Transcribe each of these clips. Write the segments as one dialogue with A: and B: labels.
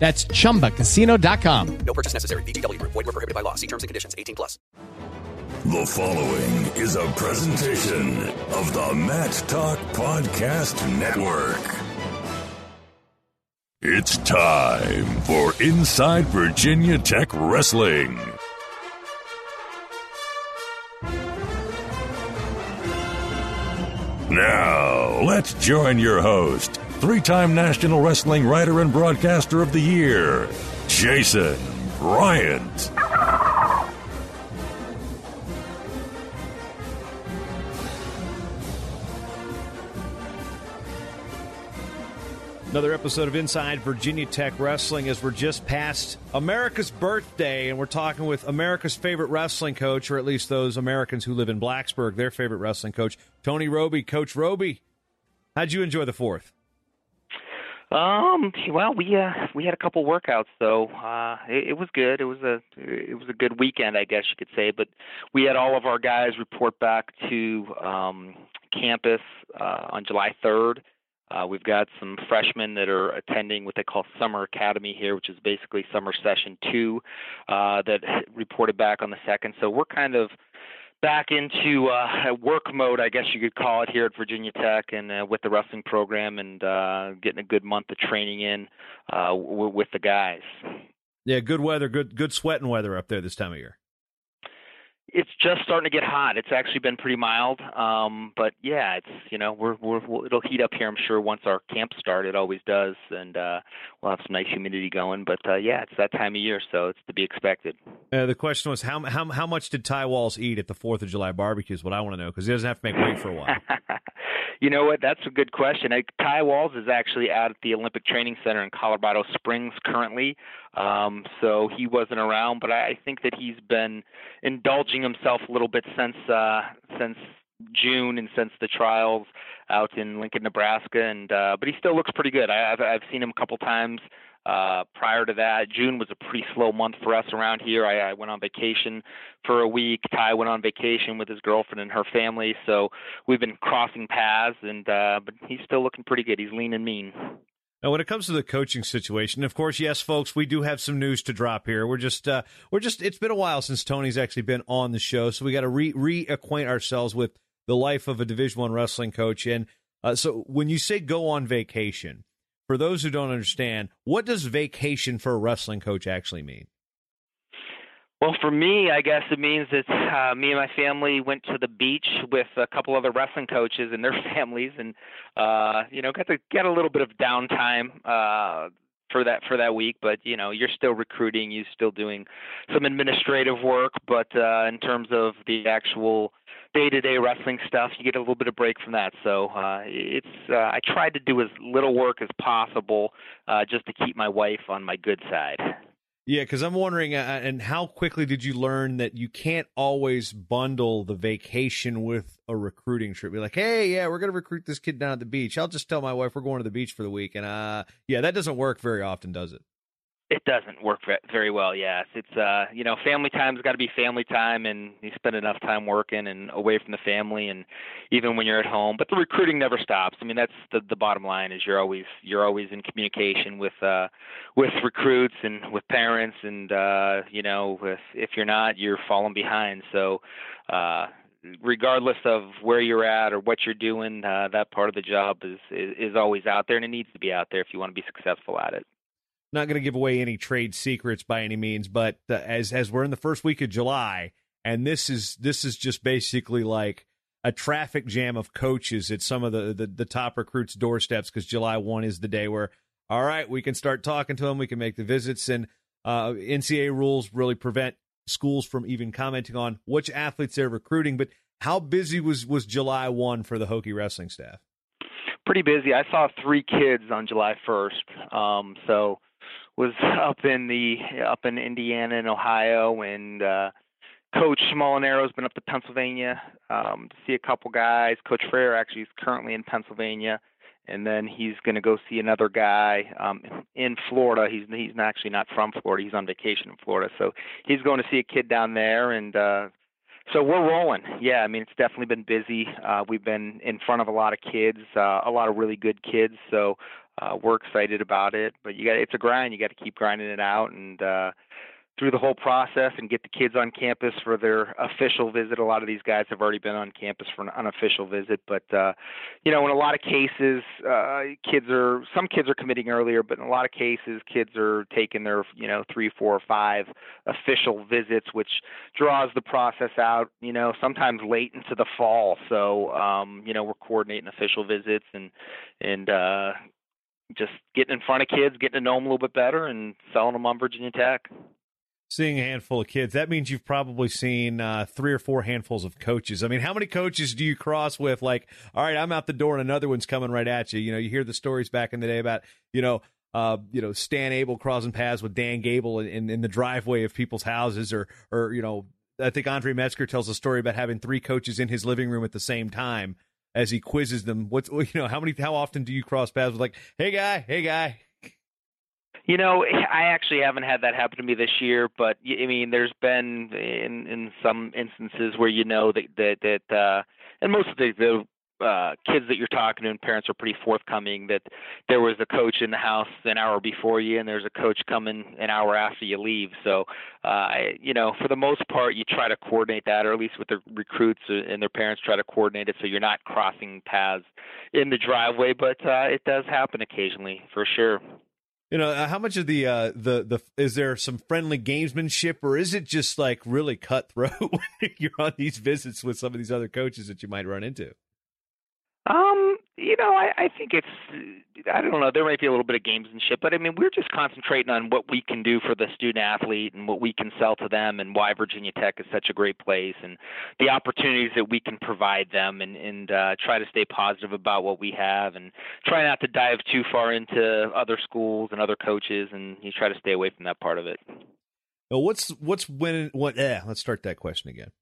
A: That's chumbacasino.com.
B: No purchase necessary. VGW. Void where prohibited by law. See terms and conditions. 18 plus.
C: The following is a presentation of the Mat Talk Podcast Network. It's time for Inside Virginia Tech Wrestling. Now, let's join your host, three time National Wrestling Writer and Broadcaster of the Year, Jason Bryant.
D: Another episode of Inside Virginia Tech Wrestling as we're just past America's birthday, and we're talking with America's favorite wrestling coach, or at least those Americans who live in Blacksburg, their favorite wrestling coach, Tony Robie. Coach Robie, how'd you enjoy the fourth?
E: Um. Well, we uh we had a couple workouts though. Uh, it, it was good. It was a it was a good weekend, I guess you could say. But we had all of our guys report back to um, campus uh, on July 3rd. Uh, we've got some freshmen that are attending what they call Summer Academy here, which is basically summer session two, uh, that reported back on the second. So we're kind of back into uh, work mode, I guess you could call it, here at Virginia Tech and uh, with the wrestling program and uh, getting a good month of training in uh, w- with the guys.
D: Yeah, good weather, good good sweating weather up there this time of year.
E: It's just starting to get hot. It's actually been pretty mild, um, but yeah, it's you know we're, we're we'll, it'll heat up here. I'm sure once our camp start, it always does, and uh, we'll have some nice humidity going. But uh, yeah, it's that time of year, so it's to be expected.
D: Uh, the question was how how how much did Ty Walz eat at the Fourth of July barbecue? Is what I want to know because he doesn't have to make weight for a while.
E: you know what? That's a good question. I, Ty Walz is actually out at the Olympic Training Center in Colorado Springs currently, um, so he wasn't around. But I, think that he's been indulging himself a little bit since uh, since June and since the trials out in Lincoln, Nebraska. And uh, but he still looks pretty good. I, I've I've seen him a couple times. Uh, prior to that, June was a pretty slow month for us around here. I, I went on vacation for a week. Ty went on vacation with his girlfriend and her family, so we've been crossing paths. And uh, but he's still looking pretty good. He's lean and mean.
D: Now, when it comes to the coaching situation, of course, yes, folks, we do have some news to drop here. We're just, uh, we're just, it's been a while since Tony's actually been on the show, so we got to re reacquaint ourselves with the life of a Division One wrestling coach. And uh, so, when you say go on vacation, for those who don't understand, what does vacation for a wrestling coach actually mean?
E: Well, for me, I guess it means that uh, me and my family went to the beach with a couple other wrestling coaches and their families, and uh, you know, got to get a little bit of downtime uh, for that for that week. But you know, you're still recruiting, you're still doing some administrative work, but uh, in terms of the actual day-to-day wrestling stuff, you get a little bit of break from that. So uh, it's uh, I tried to do as little work as possible uh, just to keep my wife on my good side.
D: Yeah, because I'm wondering, uh, and how quickly did you learn that you can't always bundle the vacation with a recruiting trip? Be like, hey, yeah, we're gonna recruit this kid down at the beach. I'll just tell my wife we're going to the beach for the week, and uh, yeah, that doesn't work very often, does it?
E: It doesn't work very well. Yes, it's uh, you know, family time's got to be family time, and you spend enough time working and away from the family, and even when you're at home. But the recruiting never stops. I mean, that's the the bottom line. Is you're always you're always in communication with uh, with recruits and with parents, and uh, you know, if if you're not, you're falling behind. So. Uh, regardless of where you're at or what you're doing, uh, that part of the job is, is is always out there, and it needs to be out there if you want to be successful at it.
D: Not going to give away any trade secrets by any means, but as as we're in the first week of July, and this is this is just basically like a traffic jam of coaches at some of the the, the top recruits' doorsteps because July one is the day where all right we can start talking to them, we can make the visits, and uh, NCAA rules really prevent schools from even commenting on which athletes they're recruiting. But how busy was was July one for the Hokie wrestling staff?
E: Pretty busy. I saw three kids on July first, um, so was up in the up in Indiana and Ohio, and uh, Coach Molinaro's been up to Pennsylvania um, to see a couple guys. Coach Frayer actually is currently in Pennsylvania, and then he's going to go see another guy um, in Florida. He's he's actually not from Florida. He's on vacation in Florida, so he's going to see a kid down there, and uh, so we're rolling. Yeah, I mean it's definitely been busy. Uh, we've been in front of a lot of kids, uh, a lot of really good kids. So uh, we're excited about it. But you got it's a grind. You got to keep grinding it out and. uh through the whole process and get the kids on campus for their official visit. A lot of these guys have already been on campus for an unofficial visit, but uh, you know, in a lot of cases, uh, kids are some kids are committing earlier, but in a lot of cases, kids are taking their you know three, four, or five official visits, which draws the process out. You know, sometimes late into the fall. So um, you know, we're coordinating official visits and and uh, just getting in front of kids, getting to know them a little bit better, and selling them on Virginia Tech
D: seeing a handful of kids, that means you've probably seen uh, three or four handfuls of coaches. I mean, how many coaches do you cross with? Like, all right, I'm out the door and another one's coming right at you. You know, you hear the stories back in the day about, you know, uh, you know, Stan Abel crossing paths with Dan Gable in, in, the driveway of people's houses, or, or you know, I think Andre Metzger tells a story about having three coaches in his living room at the same time as he quizzes them. What's you know, how many, how often do you cross paths with like, hey guy, hey guy,
E: you know, I actually haven't had that happen to me this year, but I mean, there's been in in some instances where you know that that that uh, and most of the, the uh, kids that you're talking to and parents are pretty forthcoming that there was a coach in the house an hour before you and there's a coach coming an hour after you leave. So, uh, you know, for the most part, you try to coordinate that, or at least with the recruits and their parents try to coordinate it so you're not crossing paths in the driveway. But uh, it does happen occasionally, for sure.
D: You know, uh, how much of the uh, the the is there some friendly gamesmanship, or is it just like really cutthroat when you're on these visits with some of these other coaches that you might run into?
E: Um, you know, I, I think it's I don't know. There might be a little bit of gamesmanship, but I mean, we're just concentrating on what we can do for the student athlete and what we can sell to them, and why Virginia Tech is such a great place, and the opportunities that we can provide them, and and uh, try to stay positive about what we have, and try not to dive too far into other schools and other coaches, and you try to stay away from that part of it.
D: Well, what's what's when what? Eh, let's start that question again.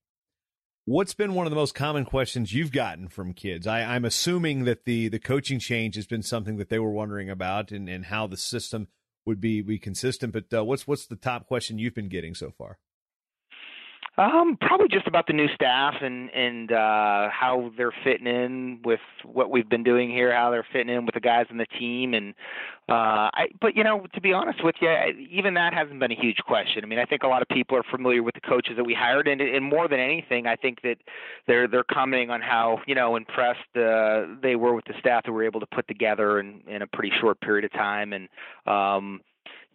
D: What's been one of the most common questions you've gotten from kids? I, am assuming that the the coaching change has been something that they were wondering about, and, and how the system would be be consistent. But uh, what's what's the top question you've been getting so far?
E: Um, probably just about the new staff and and uh, how they're fitting in with what we've been doing here, how they're fitting in with the guys on the team, and uh, I. But you know, to be honest with you, even that hasn't been a huge question. I mean, I think a lot of people are familiar with the coaches that we hired, and, and more than anything, I think that they're they're commenting on how you know impressed uh, they were with the staff that we were able to put together in in a pretty short period of time, and um,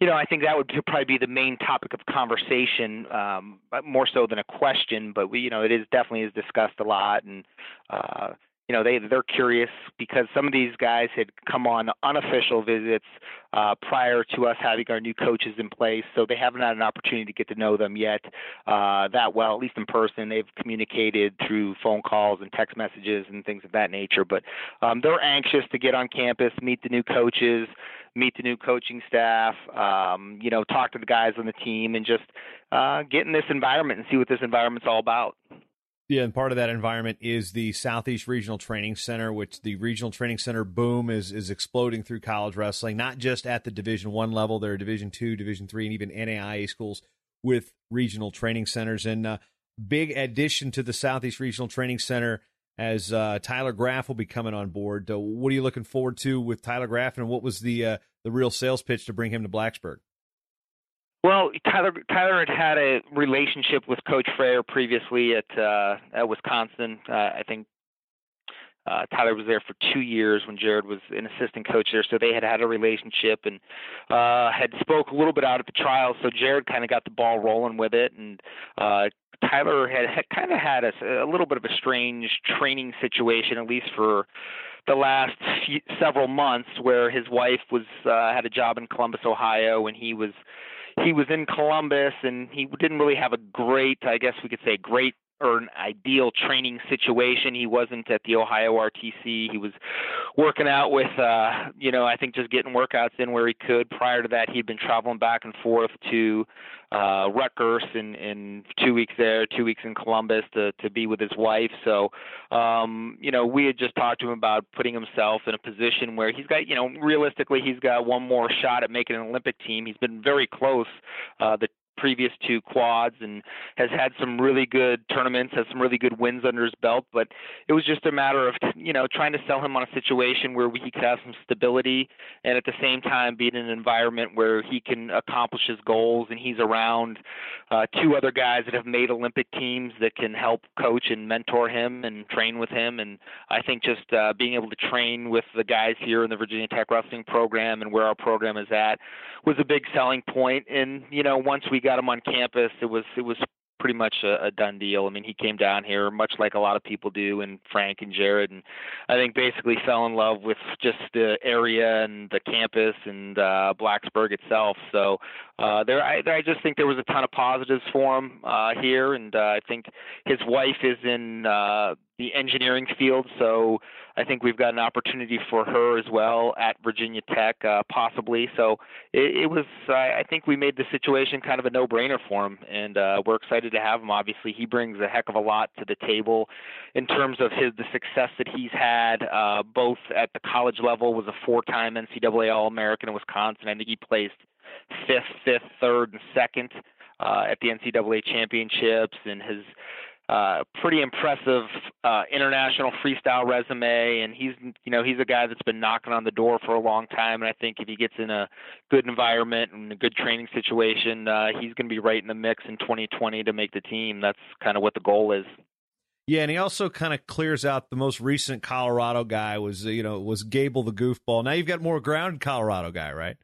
E: you know, I think that would probably be the main topic of conversation, um, more so than a question. But we, you know, it is definitely is discussed a lot, and uh, you know, they they're curious because some of these guys had come on unofficial visits uh, prior to us having our new coaches in place, so they haven't had an opportunity to get to know them yet uh, that well, at least in person. They've communicated through phone calls and text messages and things of that nature, but um, they're anxious to get on campus, meet the new coaches, meet the new coaching staff, um, you know, talk to the guys on the team, and just uh, get in this environment and see what this environment's all about.
D: Yeah, and part of that environment is the Southeast Regional Training Center, which the Regional Training Center boom is is exploding through college wrestling, not just at the Division One level. There are Division Two, Division Three, and even NAIA schools with regional training centers. And uh, big addition to the Southeast Regional Training Center as uh, Tyler Graff will be coming on board. Uh, what are you looking forward to with Tyler Graff, and what was the uh, the real sales pitch to bring him to Blacksburg?
E: Well, Tyler Tyler had had a relationship with Coach Frayer previously at uh, at Wisconsin. Uh, I think Uh, Tyler was there for two years when Jared was an assistant coach there, so they had had a relationship and uh, had spoke a little bit out at the trials. So Jared kind of got the ball rolling with it, and uh, Tyler had, had kind of had a, a little bit of a strange training situation, at least for the last few, several months, where his wife was uh, had a job in Columbus, Ohio, and he was he was in Columbus, and he didn't really have a great, I guess we could say, great or an ideal training situation. He wasn't at the Ohio RTC. He was working out with, uh, you know, I think just getting workouts in where he could. Prior to that, he'd been traveling back and forth to uh, Rutgers in, in two weeks there, two weeks in Columbus to, to be with his wife. So, um, you know, we had just talked to him about putting himself in a position where he's got, you know, realistically, he's got one more shot at making an Olympic team. He's been very close. Uh, the previous two quads and has had some really good tournaments, has some really good wins under his belt. But it was just a matter of you know trying to sell him on a situation where he could have some stability and at the same time be in an environment where he can accomplish his goals and he's around uh, two other guys that have made Olympic teams that can help coach and mentor him and train with him. And I think just uh, being able to train with the guys here in the Virginia Tech wrestling program and where our program is at was a big selling point. And you know once we got him on campus, it was it was pretty much a, a done deal. I mean, he came down here much like a lot of people do, and Frank and Jared, and I think basically fell in love with just the area and the campus and uh, Blacksburg itself. So uh, there, I, I just think there was a ton of positives for him uh, here, and uh, I think his wife is in uh, the engineering field, so I think we've got an opportunity for her as well at Virginia Tech, uh, possibly. So it, it was, I, I think we made the situation kind of a no-brainer for him, and uh, we're excited to have him. Obviously, he brings a heck of a lot to the table in terms of his the success that he's had, uh, both at the college level. Was a four-time NCAA All-American in Wisconsin. I think he placed fifth, fifth, third, and second uh, at the NCAA championships, and has uh, pretty impressive uh, international freestyle resume, and he's you know he's a guy that's been knocking on the door for a long time. And I think if he gets in a good environment and a good training situation, uh, he's going to be right in the mix in 2020 to make the team. That's kind of what the goal is.
D: Yeah, and he also kind of clears out the most recent Colorado guy was you know was Gable the goofball. Now you've got more grounded Colorado guy, right?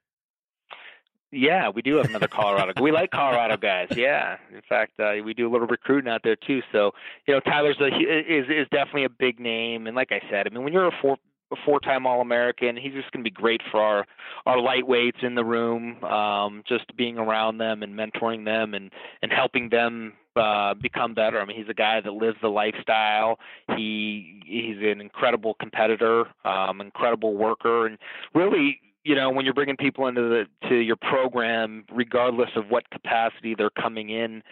E: Yeah, we do have another Colorado. we like Colorado guys. Yeah, in fact, uh, we do a little recruiting out there too. So, you know, Tyler's a, is is definitely a big name, and like I said, I mean, when you're a four a four-time All-American, he's just going to be great for our our lightweights in the room. Um, just being around them and mentoring them and and helping them uh, become better. I mean, he's a guy that lives the lifestyle. He he's an incredible competitor, um, incredible worker, and really you know when you're bringing people into the to your program regardless of what capacity they're coming in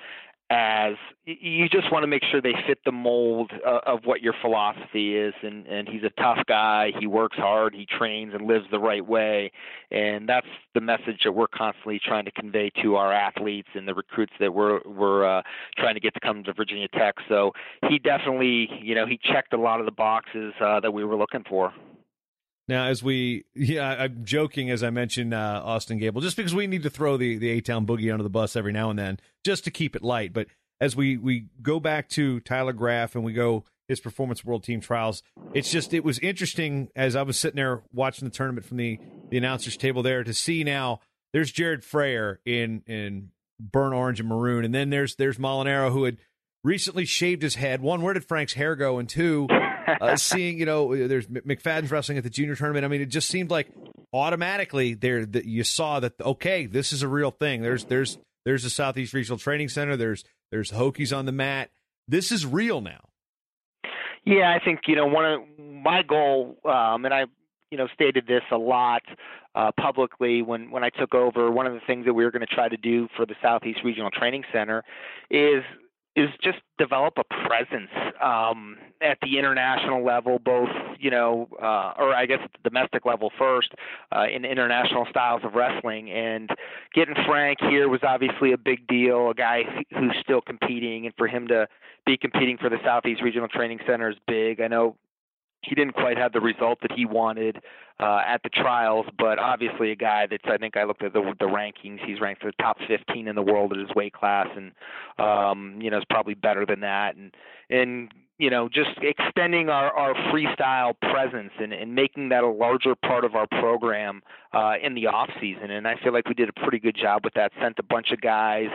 E: as you just want to make sure they fit the mold uh, of what your philosophy is. And and he's a tough guy. He works hard. He trains and lives the right way. And that's the message that we're constantly trying to convey to our athletes and the recruits that we're we're uh, trying to get to come to Virginia Tech. So he definitely you know he checked a lot of the boxes uh, that we were looking for
D: now, as we, yeah, I'm joking as I mentioned uh, Austin Gable, just because we need to throw the the A Town boogie under the bus every now and then, just to keep it light. But as we we go back to Tyler Graff and we go his performance world team trials, it's just it was interesting as I was sitting there watching the tournament from the the announcers table there to see now there's Jared Frayer in in burnt orange and maroon, and then there's there's Molinaro who had recently shaved his head. One, where did Frank's hair go? And two, uh, seeing you know there's McFadden's wrestling at the junior tournament. I mean, it just seemed like automatically there that you saw that okay, this is a real thing. There's there's there's the Southeast Regional Training Center. There's there's Hokies on the mat. This is real now.
E: Yeah, I think you know one of my goal, um, and I you know stated this a lot uh, publicly when when I took over. One of the things that we were going to try to do for the Southeast Regional Training Center is is just develop a presence um, at the international level, both you know, uh, or I guess the domestic level first, uh, in international styles of wrestling. And getting Frank here was obviously a big deal. A guy who's still competing, and for him to be competing for the Southeast Regional Training Center is big. I know he didn't quite have the result that he wanted uh, at the trials, but obviously a guy that's I think I looked at the the rankings. He's ranked for the top 15 in the world at his weight class, and um, you know is probably better than that. And and you know just extending our, our freestyle presence and, and making that a larger part of our program uh, in the off season. And I feel like we did a pretty good job with that. Sent a bunch of guys.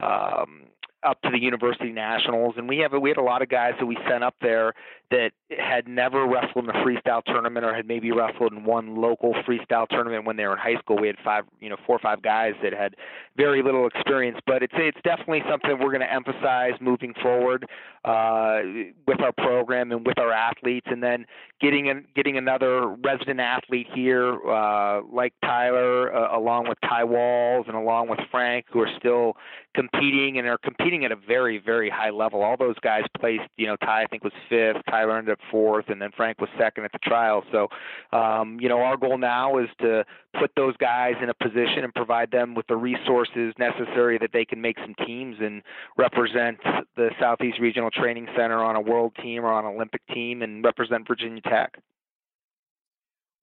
E: Um, up to the university nationals, and we have we had a lot of guys that we sent up there that had never wrestled in a freestyle tournament or had maybe wrestled in one local freestyle tournament when they were in high school. We had five, you know, four or five guys that had very little experience, but it's it's definitely something we're going to emphasize moving forward uh, with our program and with our athletes, and then getting in, getting another resident athlete here uh, like Tyler, uh, along with Ty Walz and along with Frank, who are still competing and are competing at a very very high level. All those guys placed, you know, Ty I think was fifth. Tyler ended up fourth, and then Frank was second at the trial. So, um, you know, our goal now is to put those guys in a position and provide them with the resources necessary that they can make some teams and represent the Southeast Regional Training Center on a world team or on an Olympic team and represent Virginia Tech.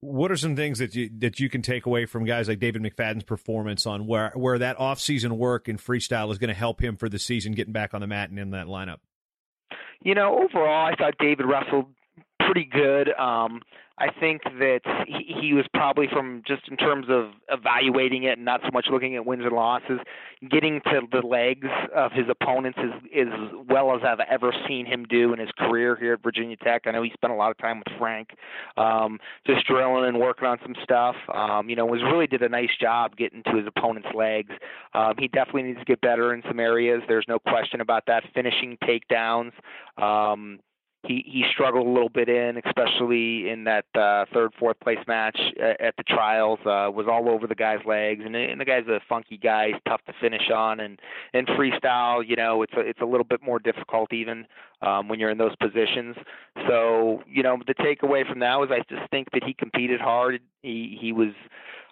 D: What are some things that you that you can take away from guys like David McFadden's performance on where where that off season work in freestyle is going to help him for the season getting back on the mat and in that lineup?
E: You know, overall, I thought David wrestled pretty good. Um, I think that he, he was probably from just in terms of evaluating it and not so much looking at wins and losses, getting to the legs of his opponents as, as well as I've ever seen him do in his career here at Virginia Tech. I know he spent a lot of time with Frank, um, just drilling and working on some stuff. Um, you know, was really did a nice job getting to his opponent's legs. Um, he definitely needs to get better in some areas. There's no question about that. Finishing takedowns. Um, he he struggled a little bit in, especially in that uh, third, fourth place match at, at the trials. Uh, was all over the guy's legs, and, and the guy's a funky guy. He's tough to finish on, and and freestyle, you know, it's a, it's a little bit more difficult even um, when you're in those positions. So you know, the takeaway from that was I just think that he competed hard. He he was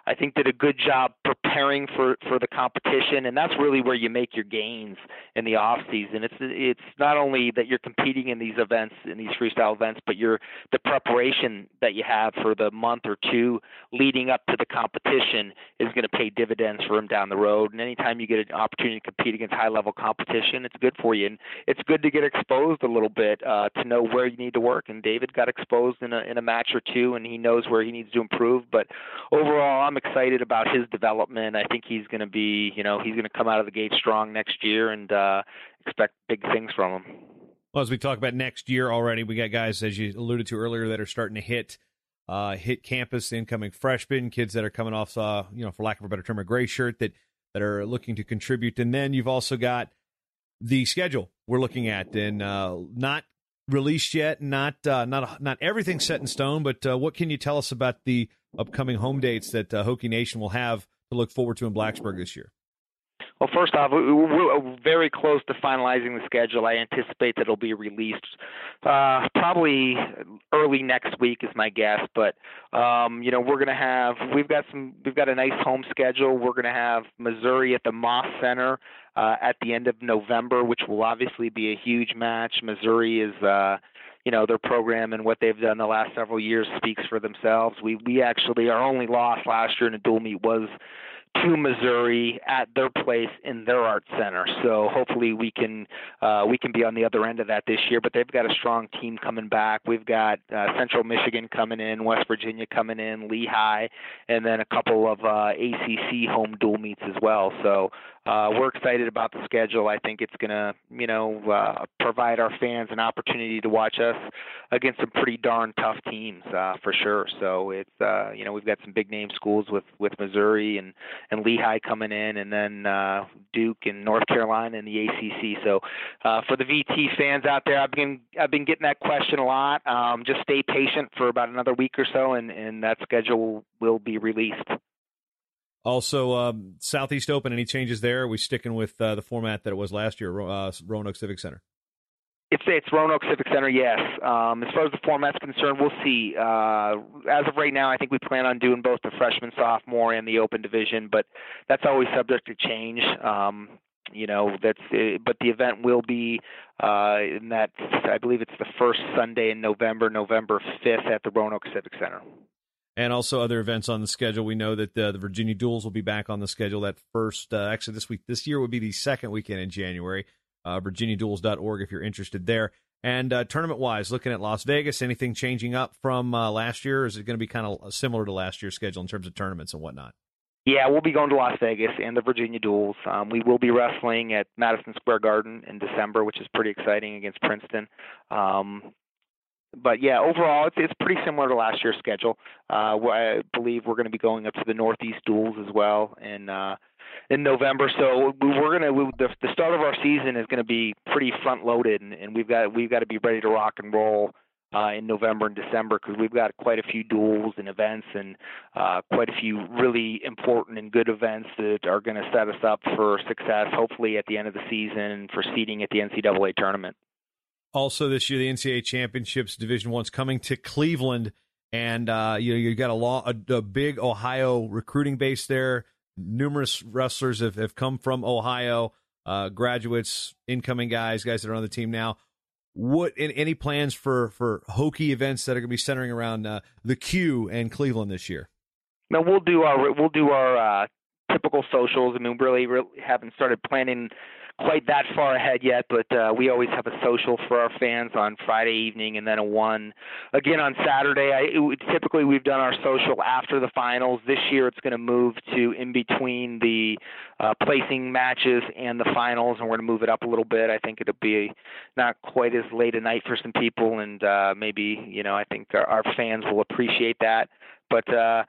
E: I think did a good job preparing for for the competition, and that's really where you make your gains in the off season. It's it's not only that you're competing in these events in these freestyle events, but you're the preparation that you have for the month or two leading up to the competition is going to pay dividends for him down the road. And anytime you get an opportunity to compete against high level competition, it's good for you, and it's good to get exposed a little bit uh, to know where you need to work. And David got exposed in a in a match or two, and he knows where he needs to improve. But overall, I'm excited about his development. I think he's going to be, you know, he's going to come out of the gate strong next year, and uh, expect big things from him.
D: Well, as we talk about next year already, we got guys, as you alluded to earlier, that are starting to hit uh, hit campus. Incoming freshmen, kids that are coming off, uh, you know, for lack of a better term, a gray shirt that that are looking to contribute. And then you've also got the schedule we're looking at, and uh, not released yet, not uh, not not everything set in stone. But uh, what can you tell us about the upcoming home dates that uh, Hokie Nation will have to look forward to in Blacksburg this year?
E: Well, first off, we're very close to finalizing the schedule. I anticipate that it'll be released uh, probably early next week, is my guess. But um, you know, we're gonna have we've got some we've got a nice home schedule. We're gonna have Missouri at the Moss Center uh, at the end of November, which will obviously be a huge match. Missouri is. Uh, you know their program and what they've done the last several years speaks for themselves. We we actually our only loss last year in a dual meet was to Missouri at their place in their art center. So hopefully we can uh, we can be on the other end of that this year. But they've got a strong team coming back. We've got uh, Central Michigan coming in, West Virginia coming in, Lehigh, and then a couple of uh, ACC home dual meets as well. So uh, we're excited about the schedule. I think it's going to, you know, uh, provide our fans an opportunity to watch us against some pretty darn tough teams uh, for sure. So it's, uh, you know, we've got some big name schools with with Missouri and and Lehigh coming in, and then uh, Duke and North Carolina in the ACC. So uh, for the VT fans out there, I've been I've been getting that question a lot. Um, just stay patient for about another week or so, and and that schedule will be released.
D: Also, um, Southeast Open. Any changes there? Are we sticking with uh, the format that it was last year, uh, Roanoke Civic Center?
E: It's it's Roanoke Civic Center, yes. Um, as far as the format's concerned, we'll see. Uh, as of right now, I think we plan on doing both the freshman, sophomore, and the Open division, but that's always subject to change. Um, you know that's uh, but the event will be uh in that i believe it's the first sunday in november november 5th at the roanoke civic center
D: and also other events on the schedule. We know that uh, the Virginia Duels will be back on the schedule. That first, uh, actually, this week, this year would be the second weekend in January. Uh, VirginiaDuels.org if you're interested there. And uh, tournament wise, looking at Las Vegas, anything changing up from uh, last year? Is it going to be kind of similar to last year's schedule in terms of tournaments and whatnot?
E: Yeah, we'll be going to Las Vegas and the Virginia Duels. Um, we will be wrestling at Madison Square Garden in December, which is pretty exciting against Princeton. Um, but yeah, overall, it's, it's pretty similar to last year's schedule. Uh, I believe we're going to be going up to the Northeast Duels as well in uh, in November. So we're going to the, the start of our season is going to be pretty front loaded, and, and we've got we've got to be ready to rock and roll uh, in November and December because we've got quite a few duels and events and uh, quite a few really important and good events that are going to set us up for success, hopefully at the end of the season for seeding at the NCAA tournament.
D: Also, this year the NCAA championships Division One's coming to Cleveland, and uh, you know you've got a, long, a, a big Ohio recruiting base there. Numerous wrestlers have, have come from Ohio, uh, graduates, incoming guys, guys that are on the team now what any plans for for Hokie events that are going to be centering around uh, the Q and Cleveland this year?
E: No, we'll do our we'll do our uh, typical socials. I mean, really, really haven't started planning quite that far ahead yet, but uh, we always have a social for our fans on Friday evening, and then a one again on Saturday. I, it, typically, we've done our social after the finals. This year, it's going to move to in between the uh, placing matches and the finals, and we're going to move it up a little bit. I think it'll be not quite as late a night for some people, and uh, maybe you know I think our, our fans will appreciate that. But uh,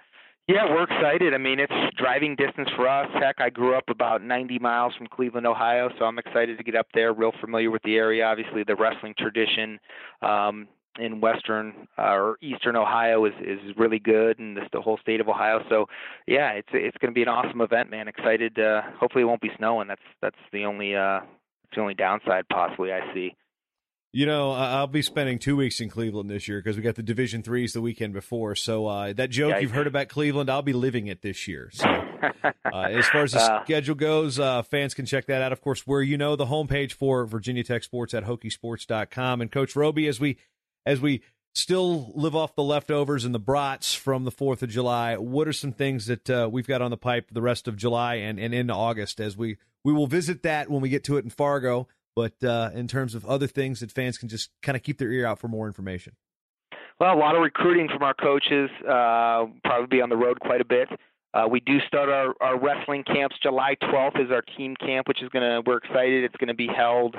E: yeah, we're excited. I mean, it's driving distance for us. Heck, I grew up about 90 miles from Cleveland, Ohio, so I'm excited to get up there. Real familiar with the area. Obviously, the wrestling tradition um, in western uh, or eastern Ohio is is really good, and this, the whole state of Ohio. So, yeah, it's it's going to be an awesome event, man. Excited. Uh, hopefully, it won't be snowing. That's that's the only uh, that's the only downside possibly I see.
D: You know, I'll be spending two weeks in Cleveland this year because we got the Division Threes the weekend before. So uh, that joke yeah, you've heard about Cleveland, I'll be living it this year. So uh, as far as the uh, schedule goes, uh, fans can check that out. Of course, where you know the homepage for Virginia Tech Sports at HokieSports.com. And Coach Robie, as we as we still live off the leftovers and the brats from the Fourth of July, what are some things that uh, we've got on the pipe the rest of July and, and into August as we we will visit that when we get to it in Fargo but uh, in terms of other things that fans can just kind of keep their ear out for more information.
E: Well, a lot of recruiting from our coaches. Uh, probably be on the road quite a bit. Uh, we do start our, our wrestling camps. July 12th is our team camp, which is going to, we're excited. It's going to be held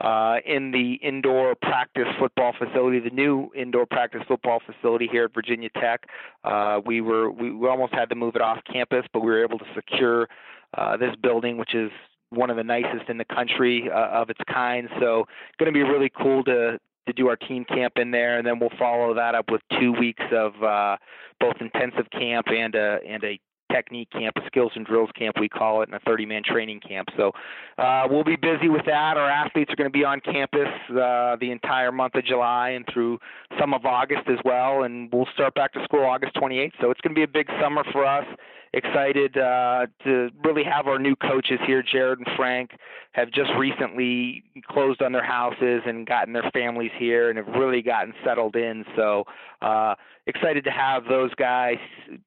E: uh, in the indoor practice football facility, the new indoor practice football facility here at Virginia Tech. Uh, we were, we, we almost had to move it off campus, but we were able to secure uh, this building, which is one of the nicest in the country uh, of its kind. So going to be really cool to to do our team camp in there, and then we'll follow that up with two weeks of uh, both intensive camp and a and a technique camp, a skills and drills camp we call it, and a 30-man training camp. So uh, we'll be busy with that. Our athletes are going to be on campus uh, the entire month of July and through some of August as well, and we'll start back to school August 28th. So it's going to be a big summer for us excited uh, to really have our new coaches here, Jared and Frank, have just recently closed on their houses and gotten their families here and have really gotten settled in. So uh, excited to have those guys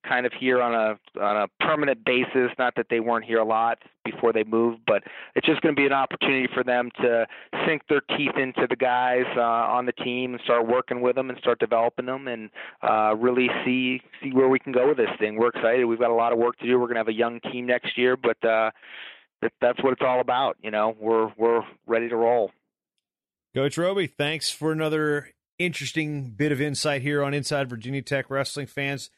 E: kind of here on a on a permanent basis. Not that they weren't here a lot before they move. but it's just going to be an opportunity for them to sink their teeth into the guys uh, on the team and start working with them and start developing them and uh, really see see where we can go with this thing. We're excited. We've got a lot of work to do. We're going to have a young team next year, but uh, that, that's what it's all about. You know, we're we're ready to roll.
D: Coach Robie, thanks for another interesting bit of insight here on Inside Virginia Tech Wrestling fans.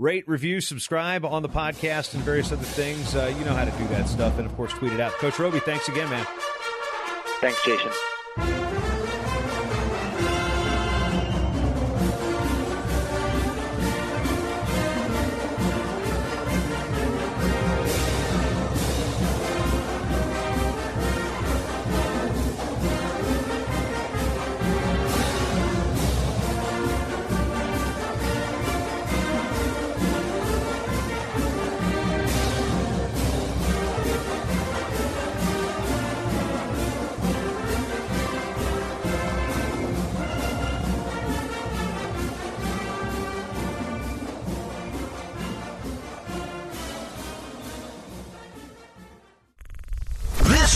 D: Rate, review, subscribe on the podcast, and various other things. Uh, you know how to do that stuff. And of course, tweet it out. Coach Robie, thanks again, man.
E: Thanks, Jason.